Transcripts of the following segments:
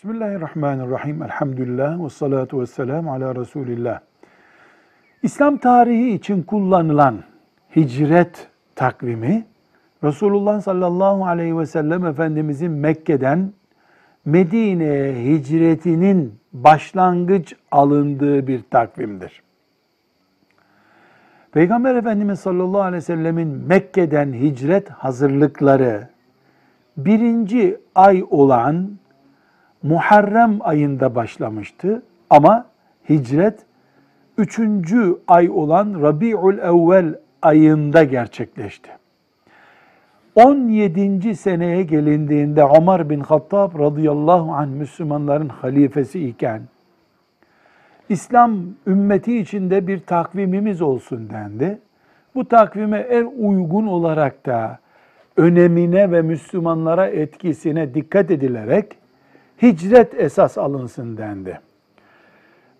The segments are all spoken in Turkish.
Bismillahirrahmanirrahim. Elhamdülillah ve salatu ve selamu ala Resulillah. İslam tarihi için kullanılan hicret takvimi, Resulullah sallallahu aleyhi ve sellem Efendimizin Mekke'den Medine'ye hicretinin başlangıç alındığı bir takvimdir. Peygamber Efendimiz sallallahu aleyhi ve sellemin Mekke'den hicret hazırlıkları birinci ay olan Muharrem ayında başlamıştı ama hicret üçüncü ay olan Rabi'ül Evvel ayında gerçekleşti. 17. seneye gelindiğinde Ömer bin Hattab radıyallahu anh Müslümanların halifesi iken İslam ümmeti içinde bir takvimimiz olsun dendi. Bu takvime en uygun olarak da önemine ve Müslümanlara etkisine dikkat edilerek hicret esas alınsın dendi.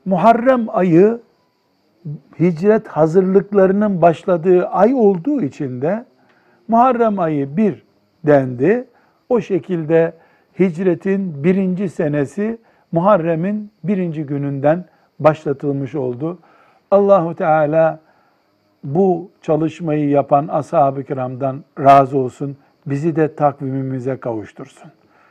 Muharrem ayı hicret hazırlıklarının başladığı ay olduğu için de Muharrem ayı bir dendi. O şekilde hicretin birinci senesi Muharrem'in birinci gününden başlatılmış oldu. Allahu Teala bu çalışmayı yapan ashab-ı kiramdan razı olsun. Bizi de takvimimize kavuştursun.